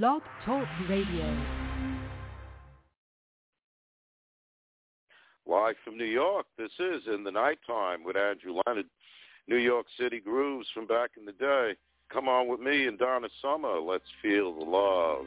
Blog Talk Radio. Live from New York, this is In the Nighttime with Andrew Leonard. New York City grooves from back in the day. Come on with me and Donna Summer. Let's feel the love.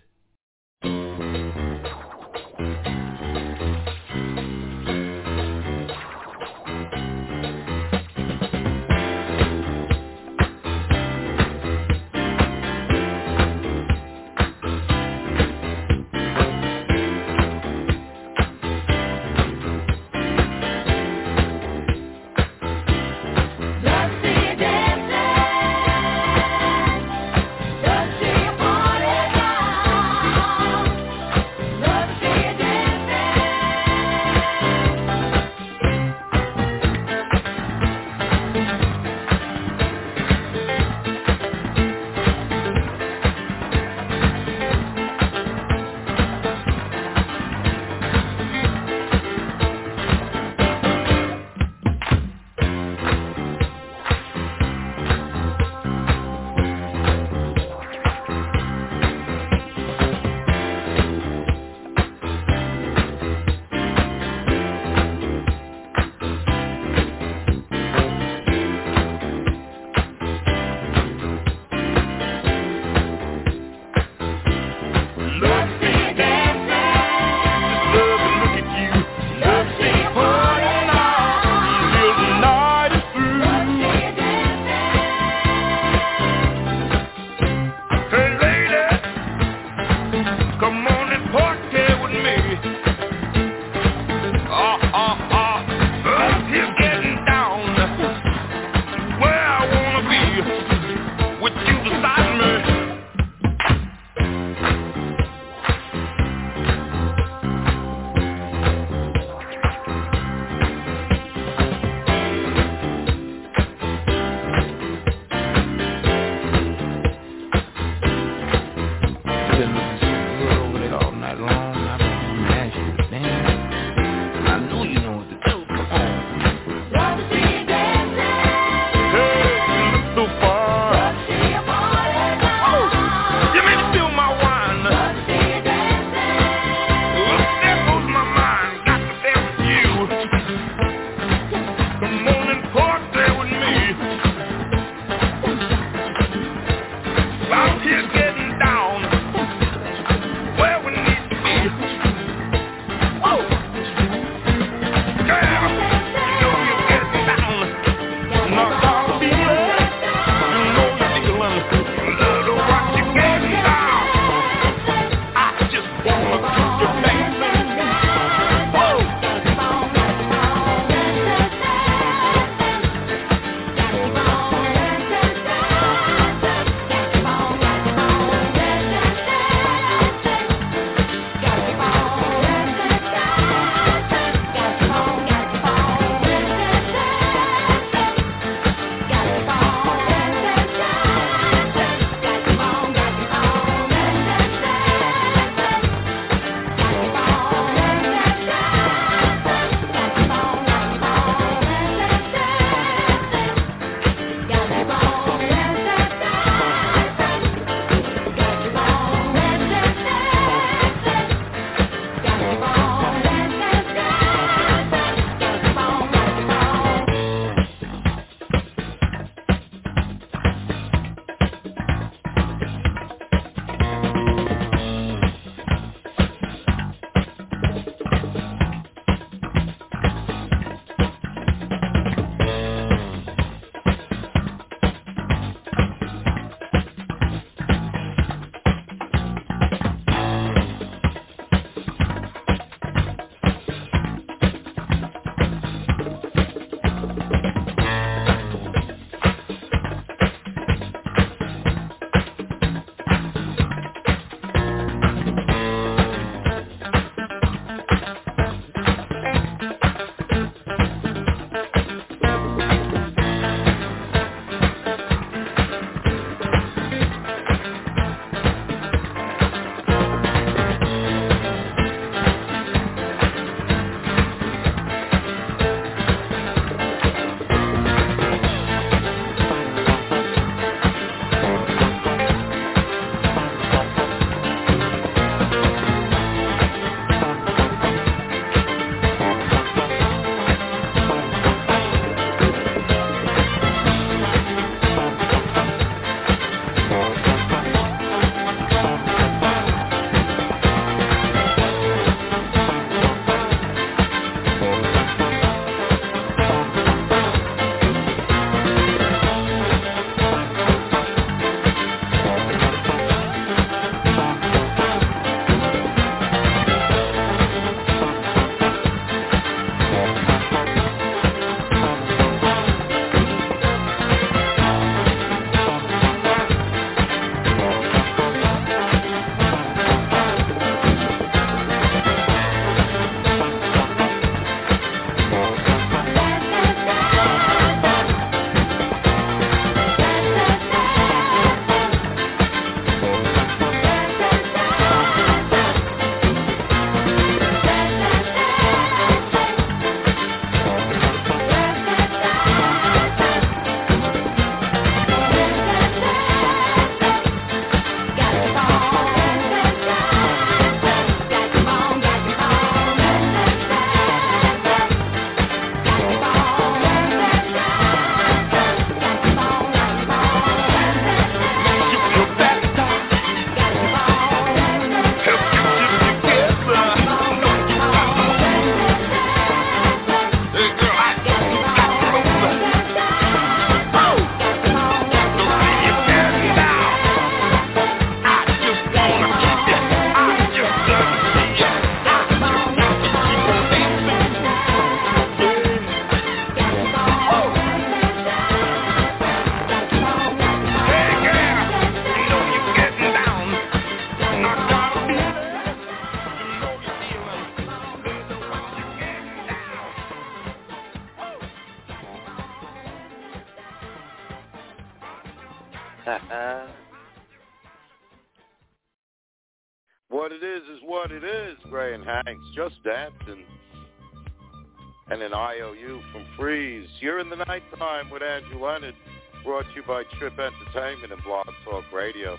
Nighttime with Andrew Leonard, brought to you by Trip Entertainment and Blog Talk Radio.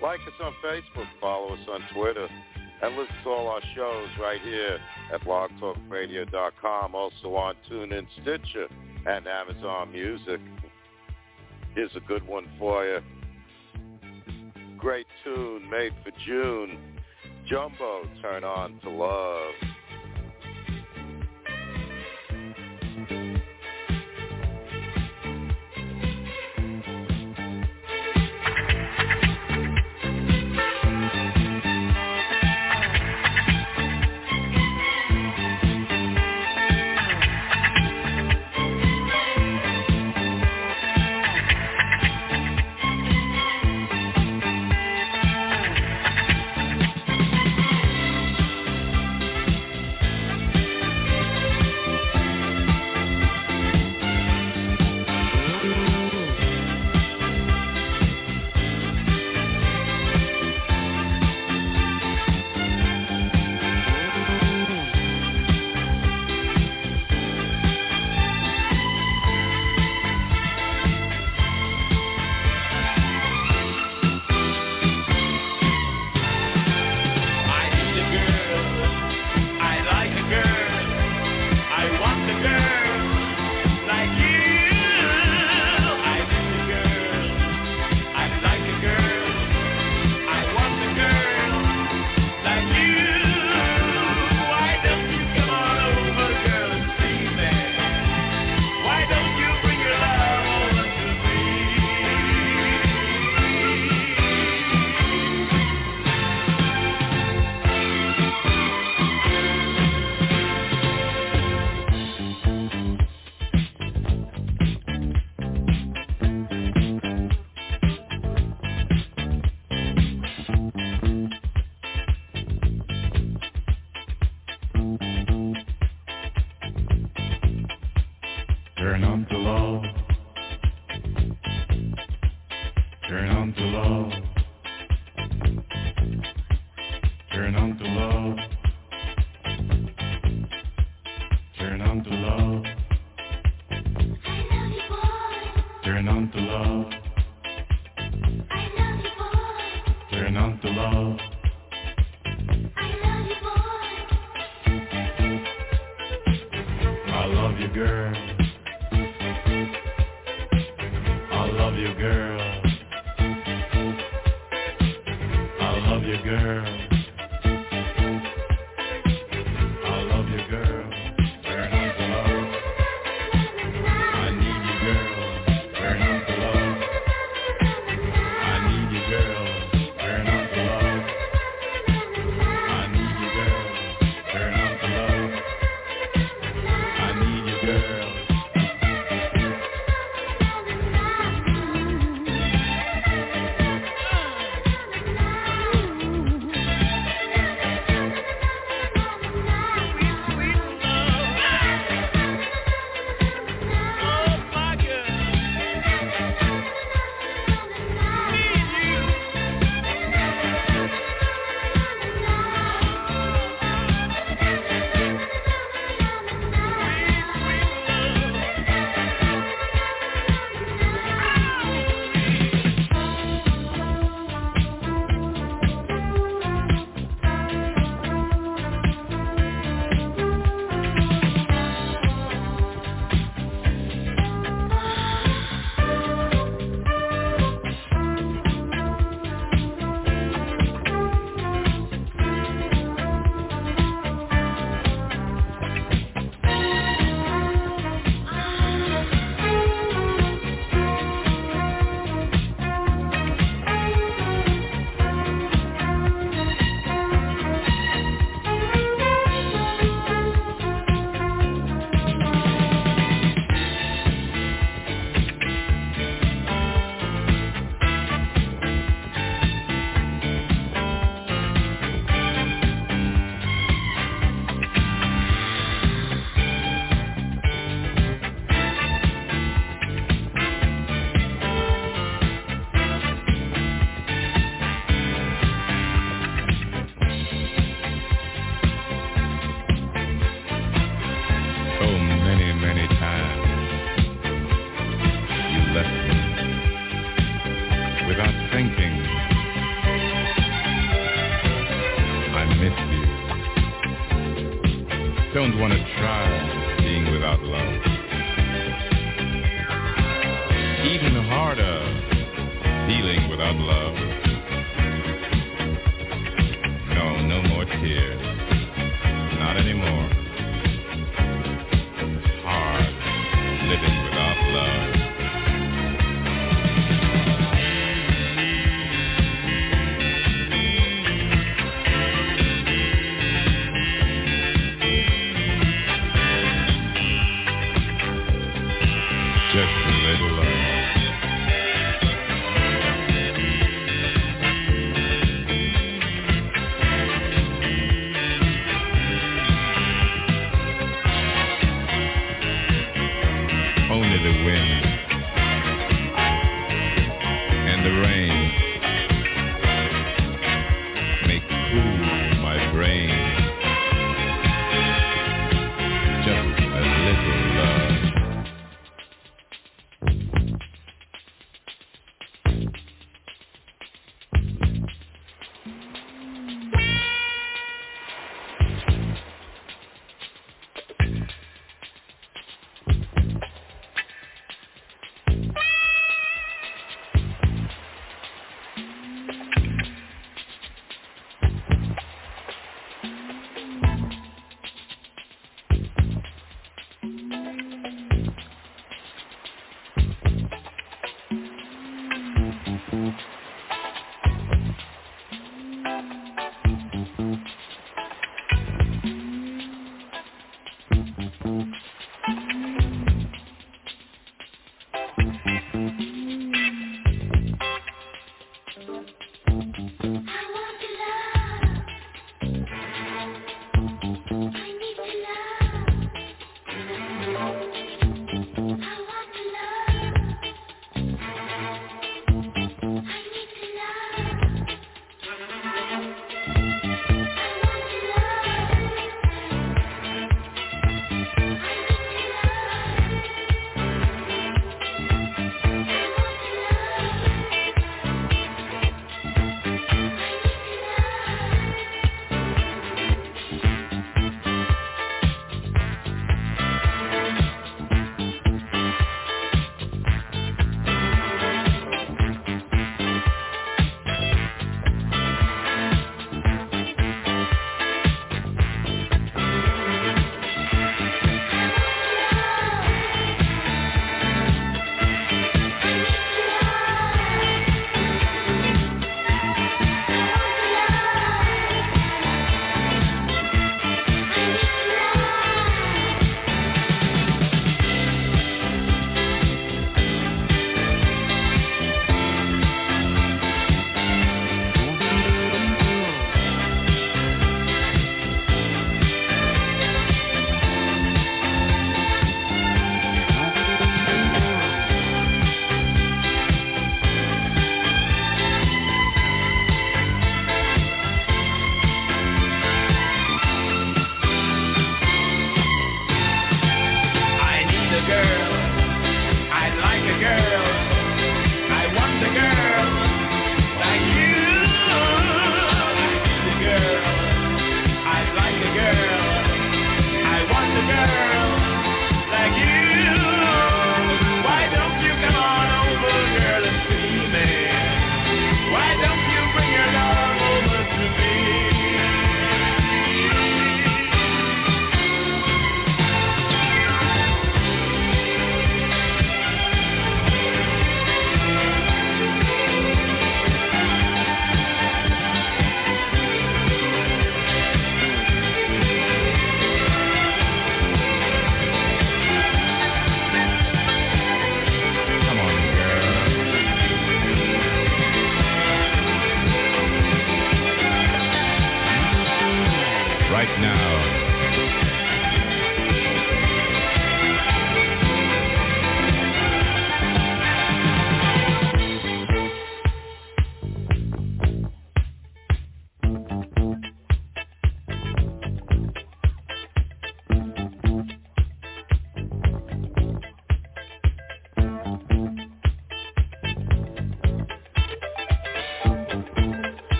Like us on Facebook, follow us on Twitter, and listen to all our shows right here at blogtalkradio.com, also on TuneIn, Stitcher, and Amazon Music. Here's a good one for you. Great tune made for June. Jumbo, Turn On to Love.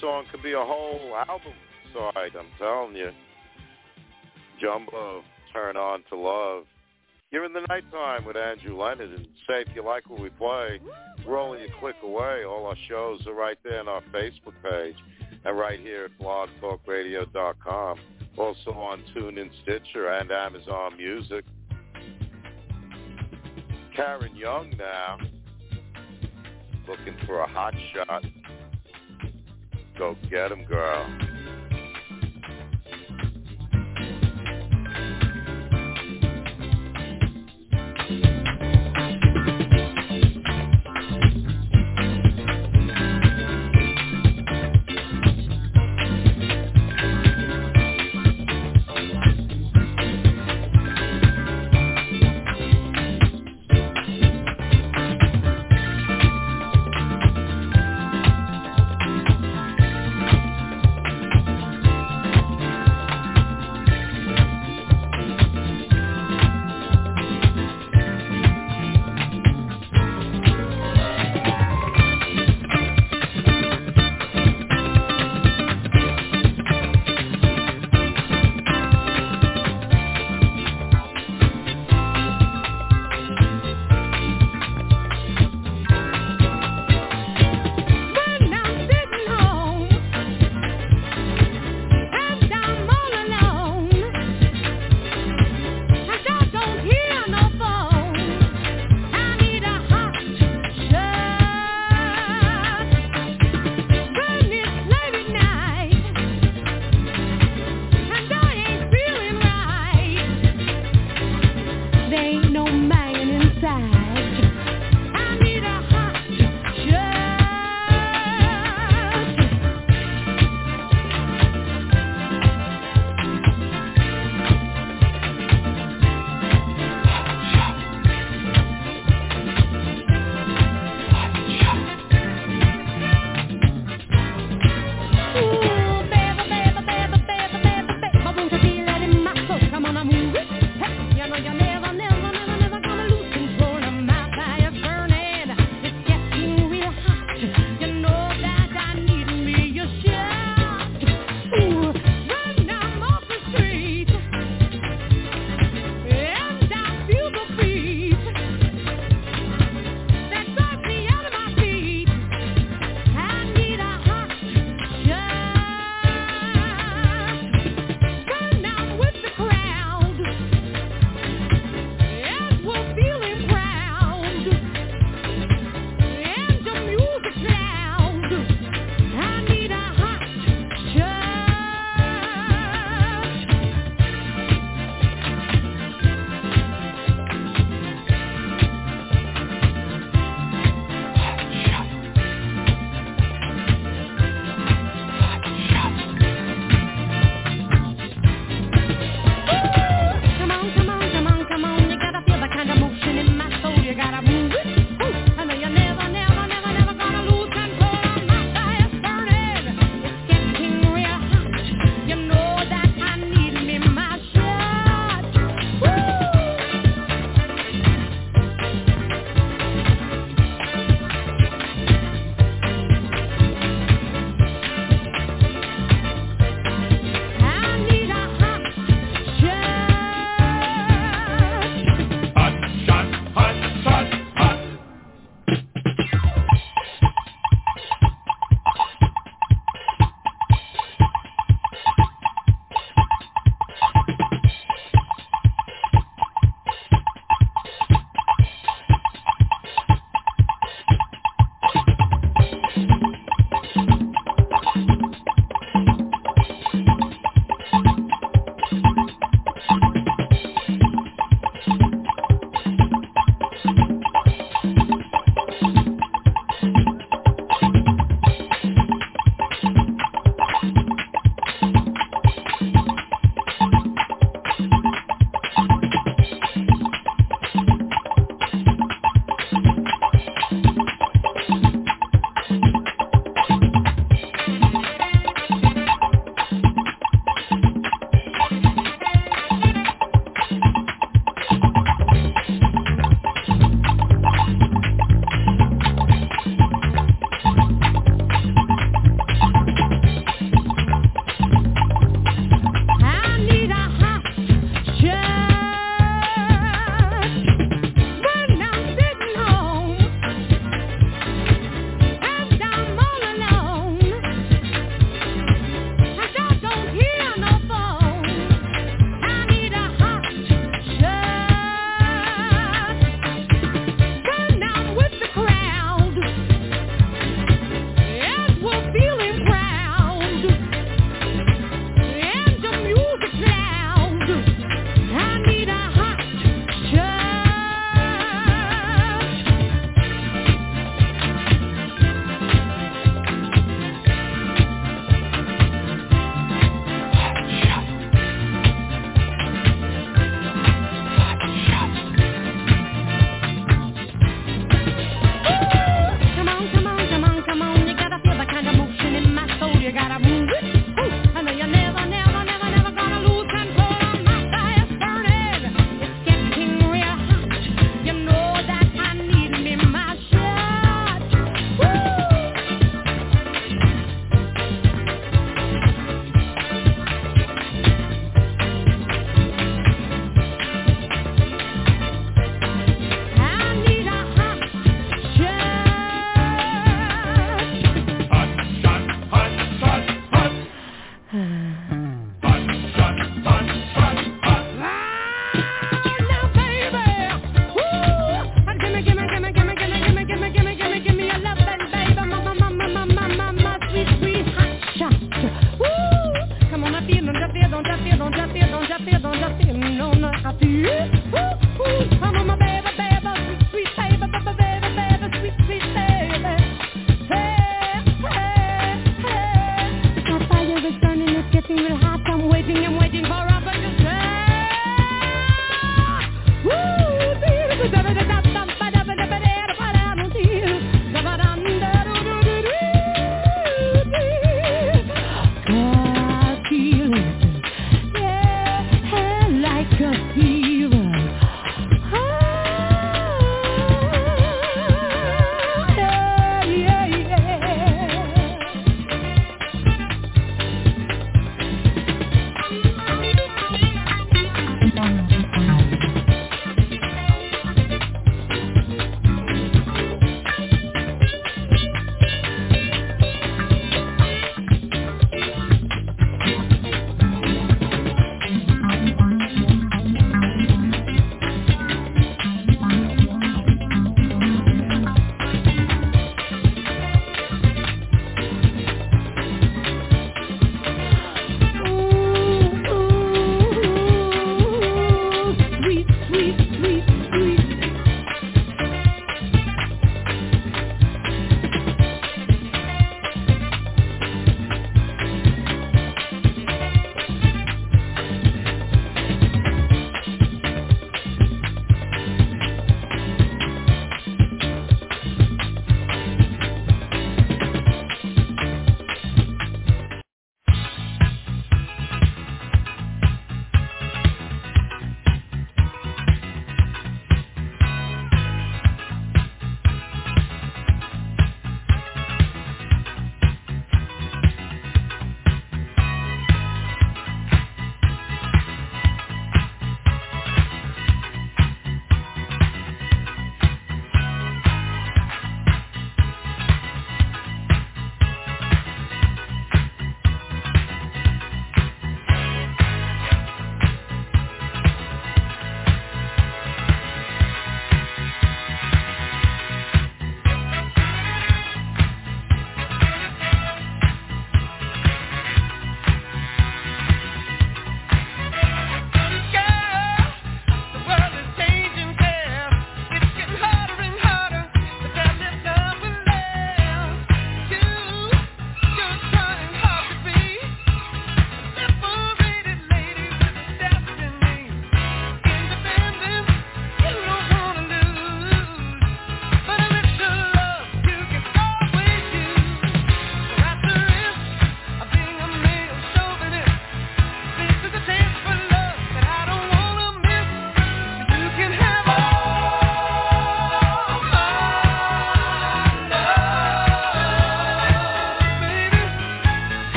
Song could be a whole album side, I'm telling you. Jumbo, Turn On to Love. You're in the nighttime with Andrew Leonard, and say if you like what we play, we're only a click away. All our shows are right there on our Facebook page and right here at blogtalkradio.com. Also on TuneIn, Stitcher, and Amazon Music. Karen Young now, looking for a hot shot. Go get him, girl.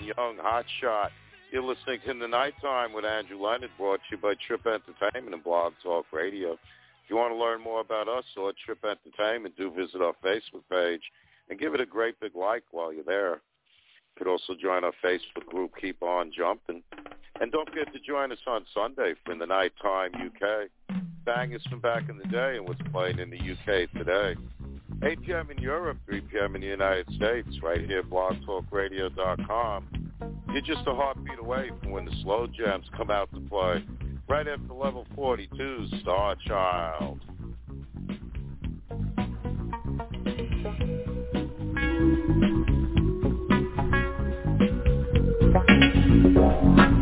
Young, Hot Shot. You're listening to The Nighttime with Andrew Leonard, brought to you by Trip Entertainment and Blog Talk Radio. If you want to learn more about us or Trip Entertainment, do visit our Facebook page and give it a great big like while you're there. You could also join our Facebook group, Keep On Jumping. And don't forget to join us on Sunday for the Nighttime UK. Bangers from back in the day and what's playing in the UK today. 8 p.m. in Europe, 3 p.m. in the United States, right here blogtalkradio.com. You're just a heartbeat away from when the slow jams come out to play. Right after level 42, Star Child. Thank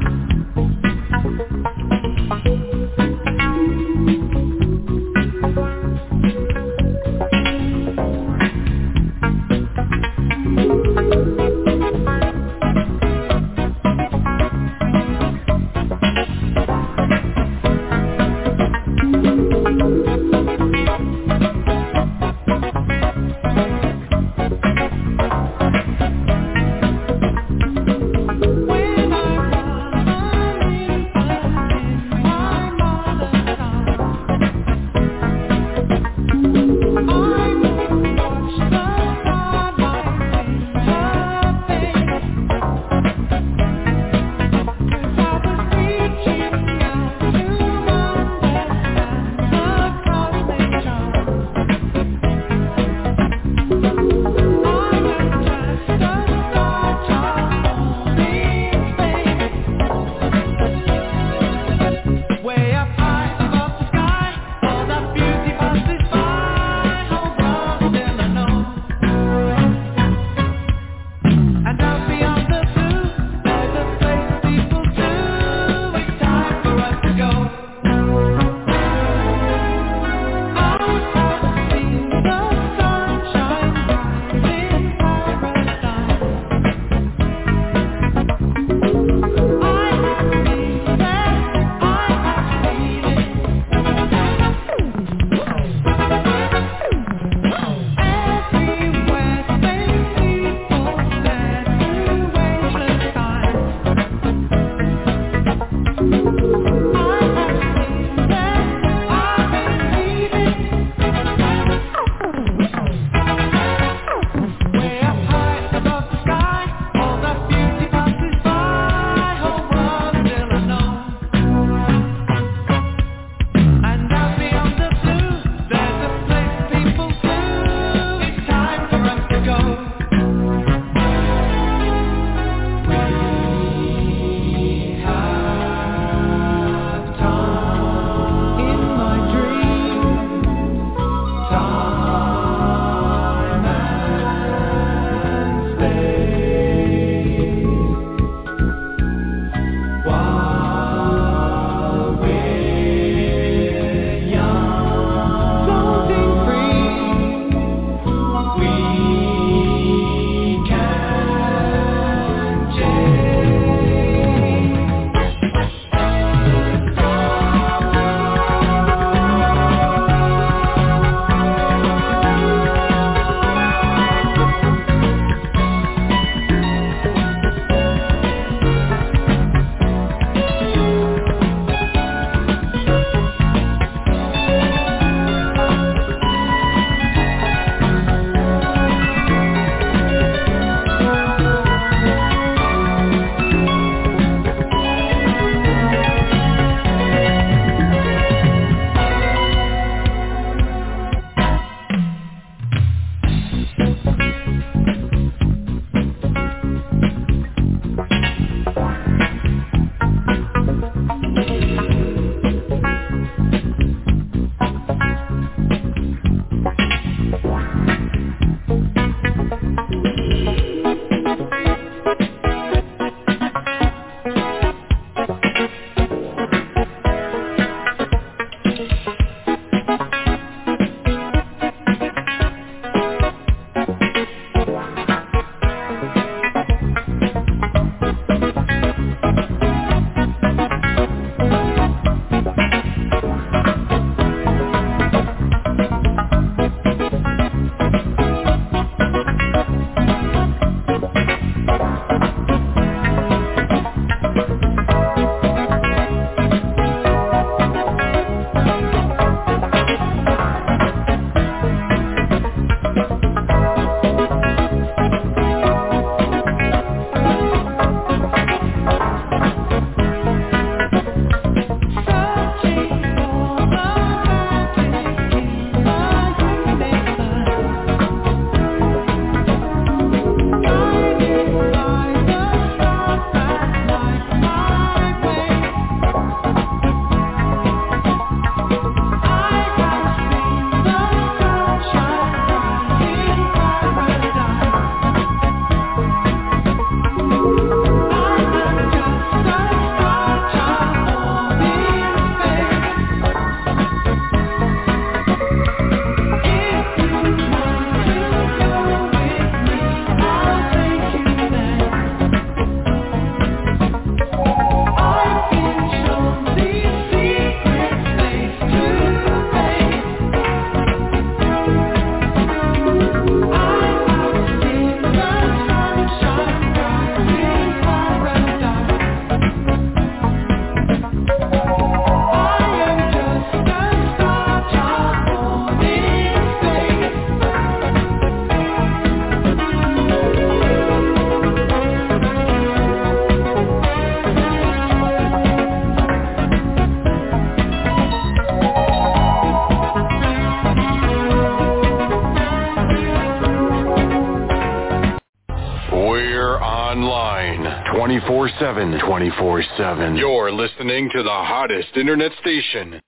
24-7. 24-7. You're listening to the hottest internet station.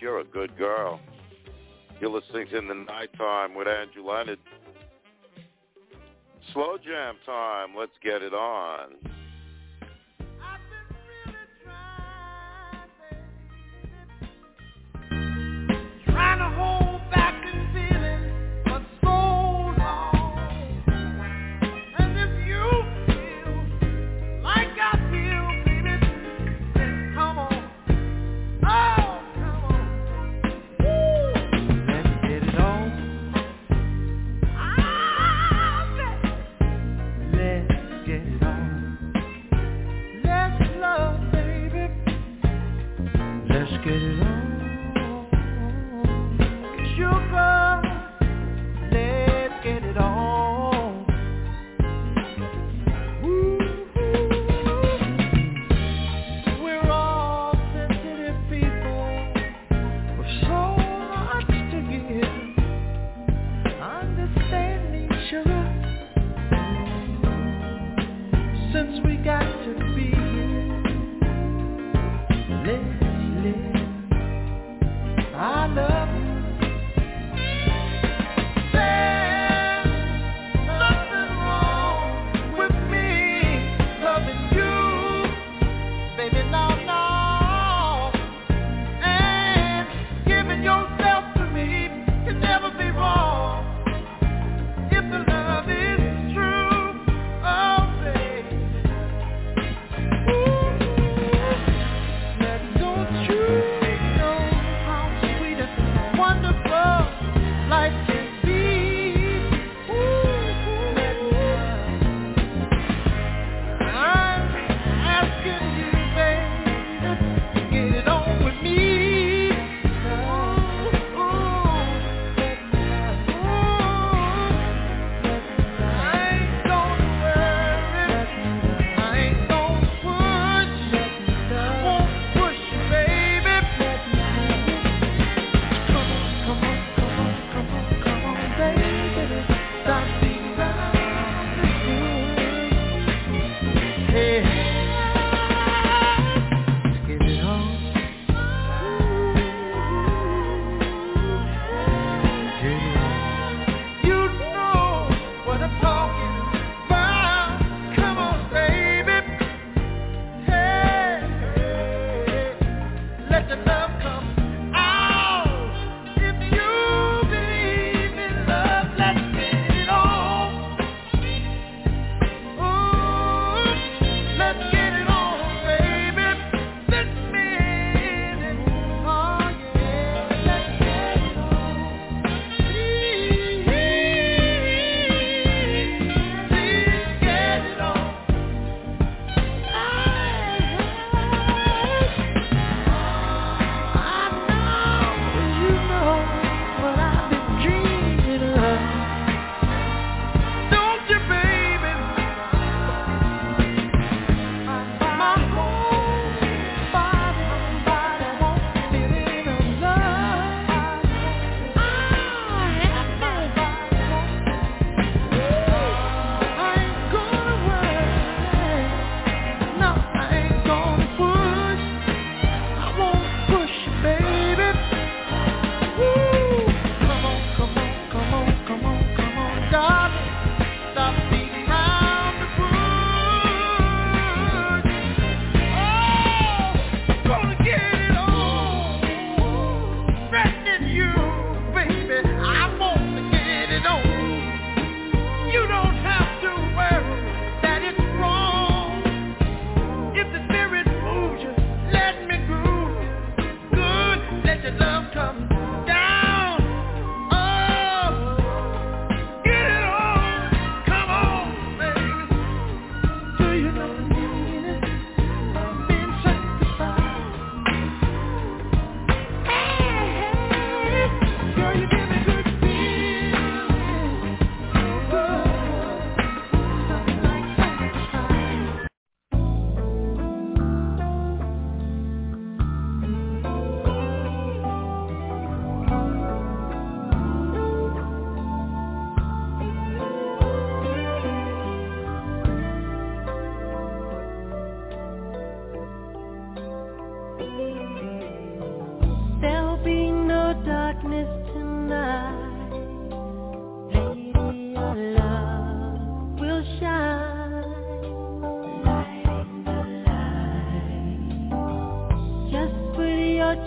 You're a good girl. You're listening to In the Nighttime with Andrew Leonard. Slow Jam time. Let's get it on. Trying to hold back get it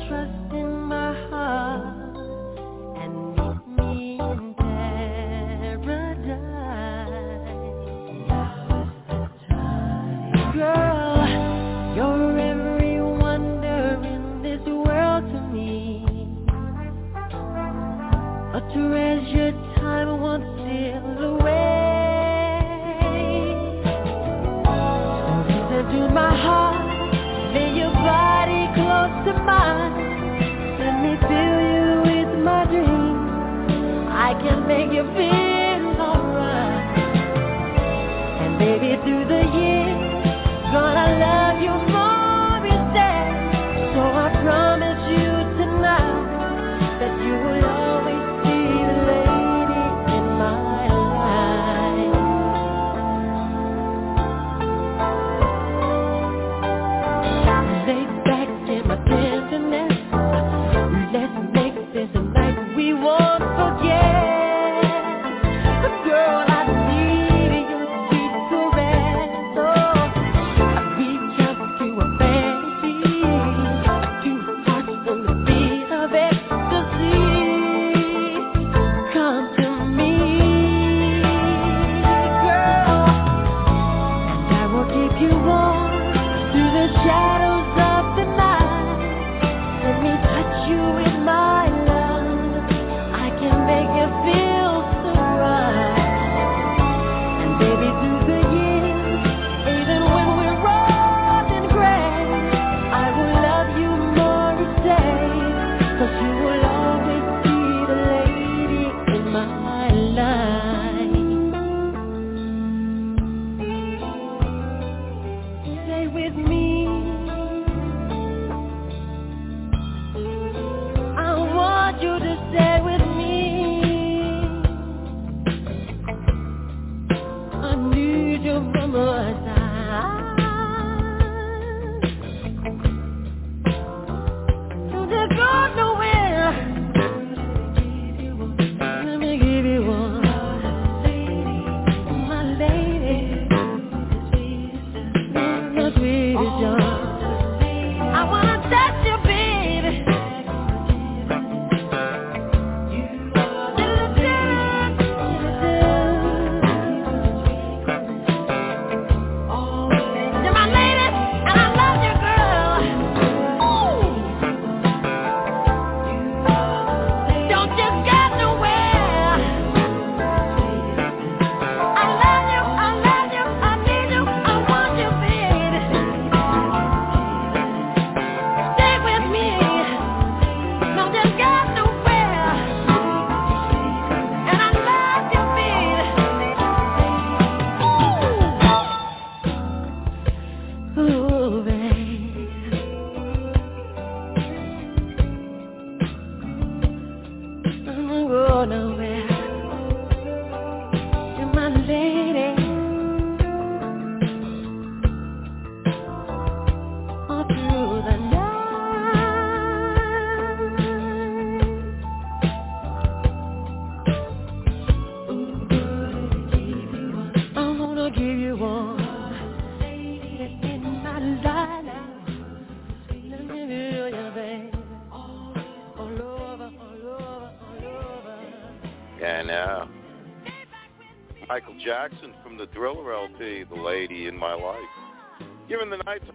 trust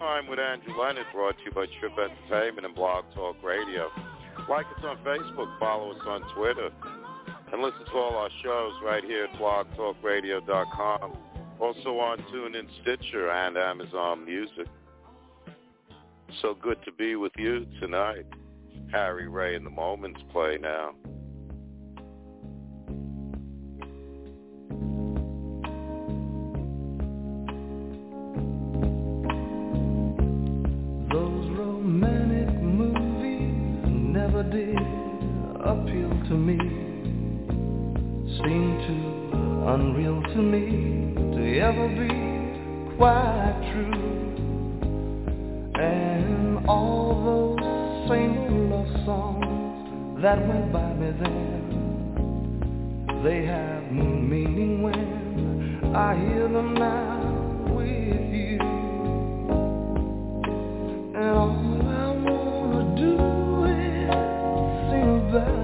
Time with Andrew Leonard brought to you by Trip Entertainment and Blog Talk Radio. Like us on Facebook, follow us on Twitter, and listen to all our shows right here at blogtalkradio.com. Also on TuneIn, Stitcher, and Amazon Music. So good to be with you tonight. Harry Ray and the Moments play now. To me seemed too unreal to me to ever be quite true. And all those same love songs that went by me then, they have meaning when I hear them now with you. And all bottom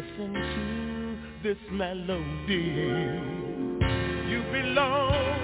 listen to this melody. You belong.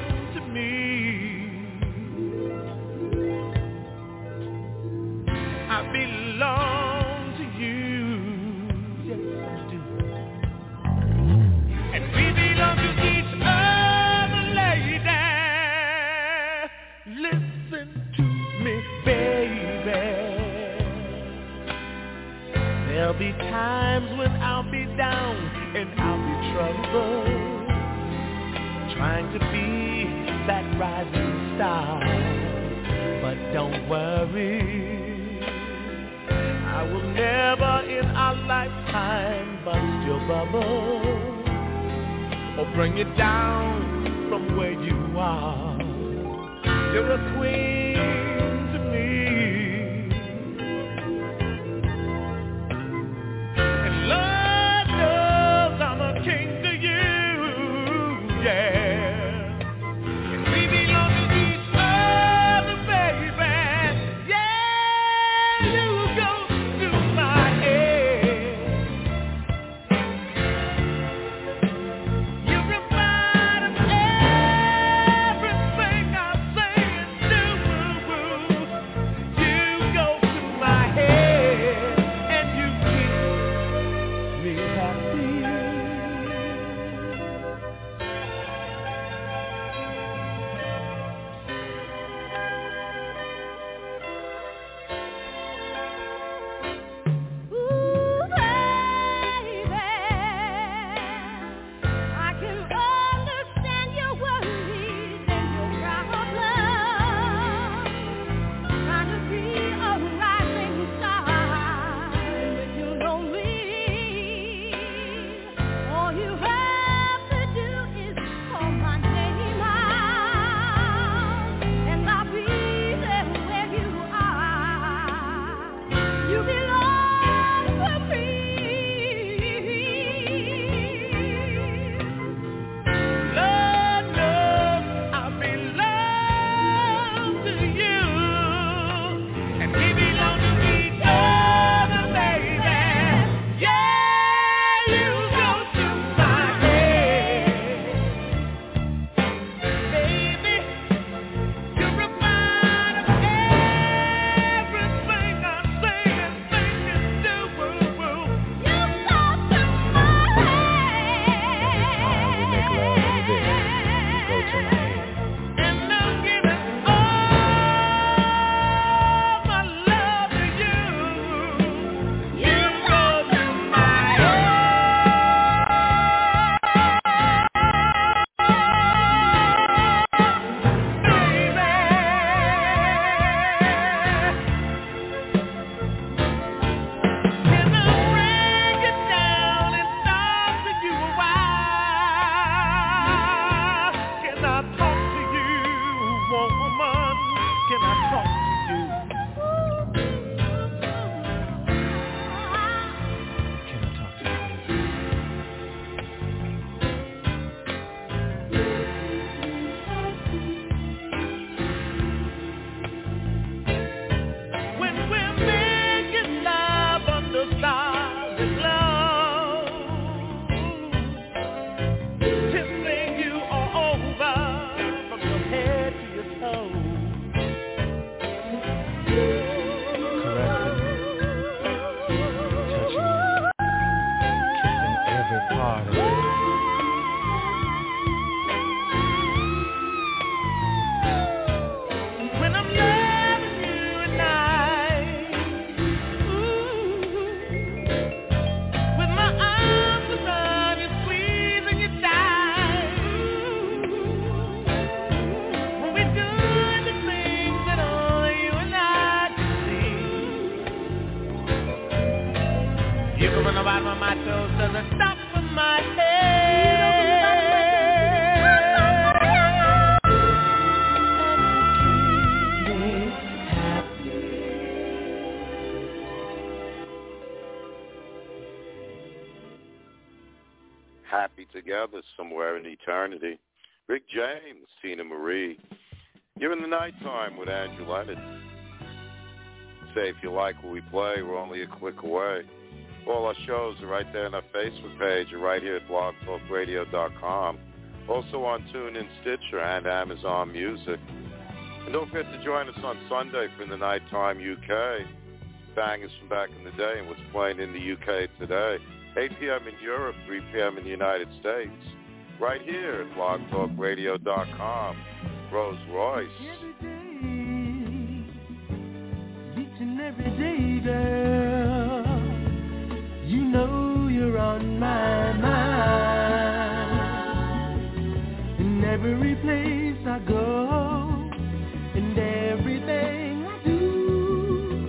Eternity. Rick James, Teena Marie. You're in the nighttime with Andrew Leonard. Say if you like what we play, we're only a click away. All our shows are right there on our Facebook page or right here at blogtalkradio.com. Also on TuneIn, Stitcher, and Amazon Music. And don't forget to join us on Sunday for the Nighttime UK. Bangers from back in the day and what's playing in the UK today. 8 p.m. in Europe, 3 p.m. in the United States. Right here at blogtalkradio.com. Rose Royce. Every day, each and every day, girl, you know you're on my mind. In every place I go, and everything I do,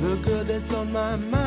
the girl that's on my mind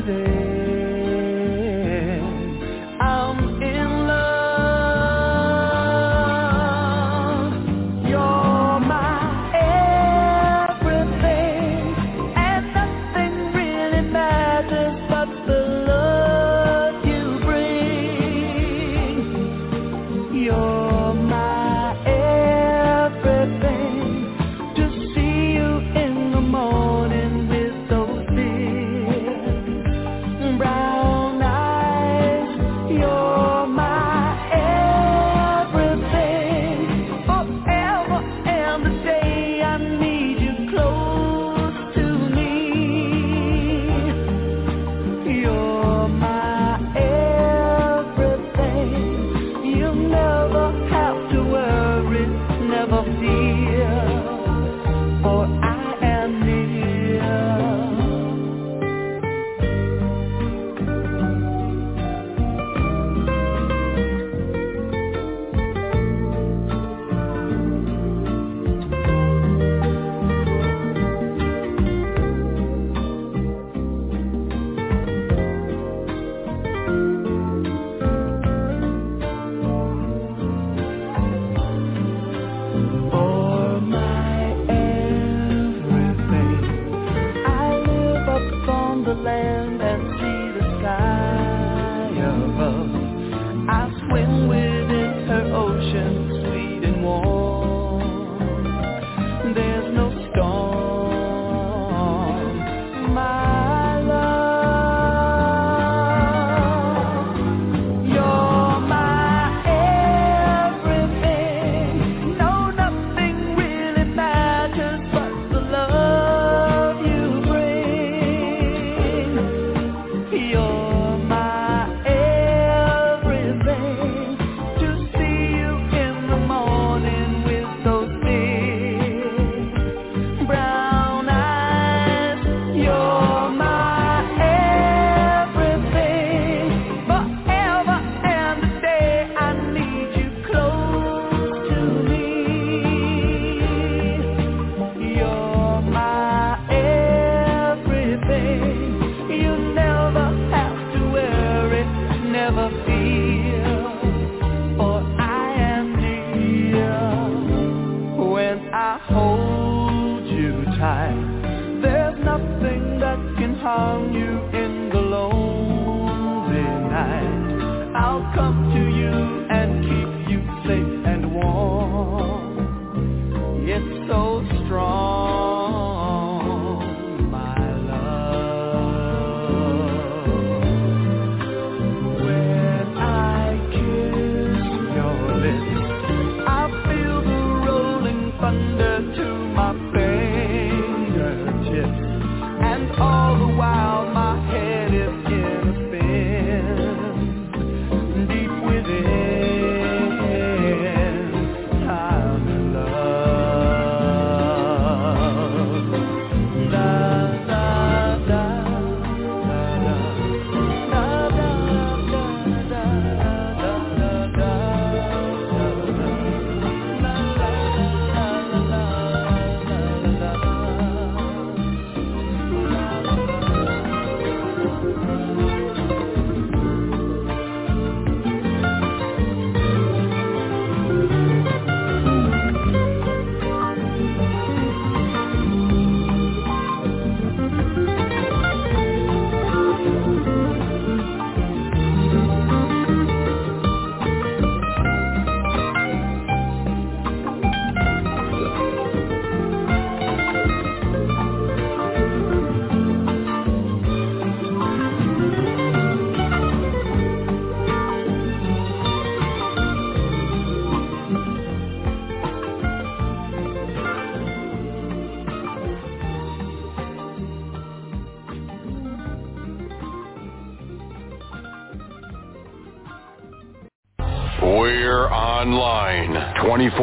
Deep within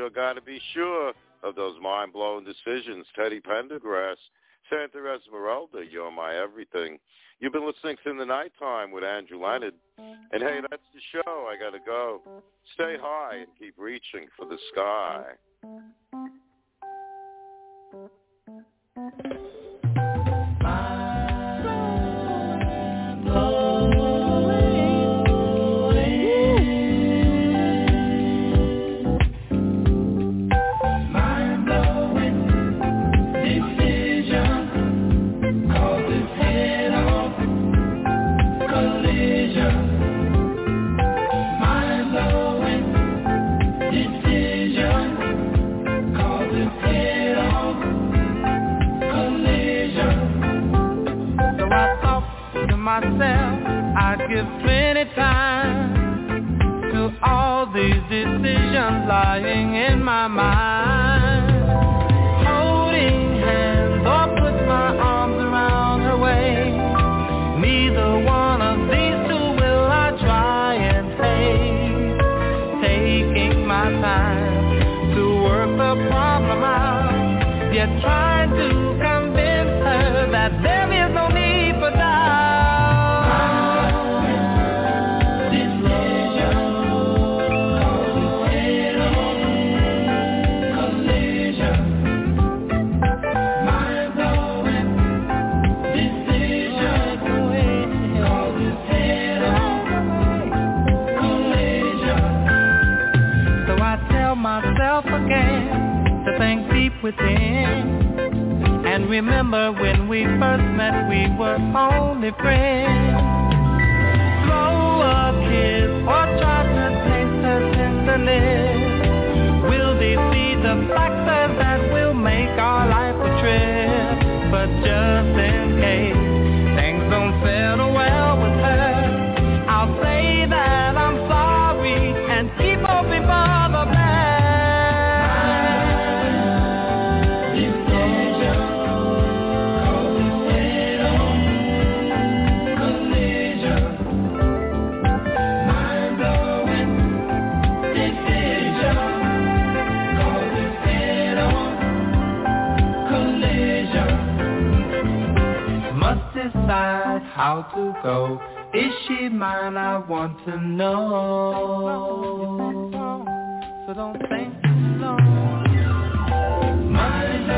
sure got to be sure of those mind-blowing decisions. Teddy Pendergrass, Santa Esmeralda, You're My Everything. You've been listening to In the Nighttime with Andrew Leonard. And hey, that's the show. I got to go. Stay high and keep reaching for the sky. Mind blowing. myself I'd give plenty time To all these decisions lying in my mind. Remember when we first met, we were only friends. Throw a kiss or try to taste her tenderness. how to go. Is she mine? I want to know. So don't think too long. Mine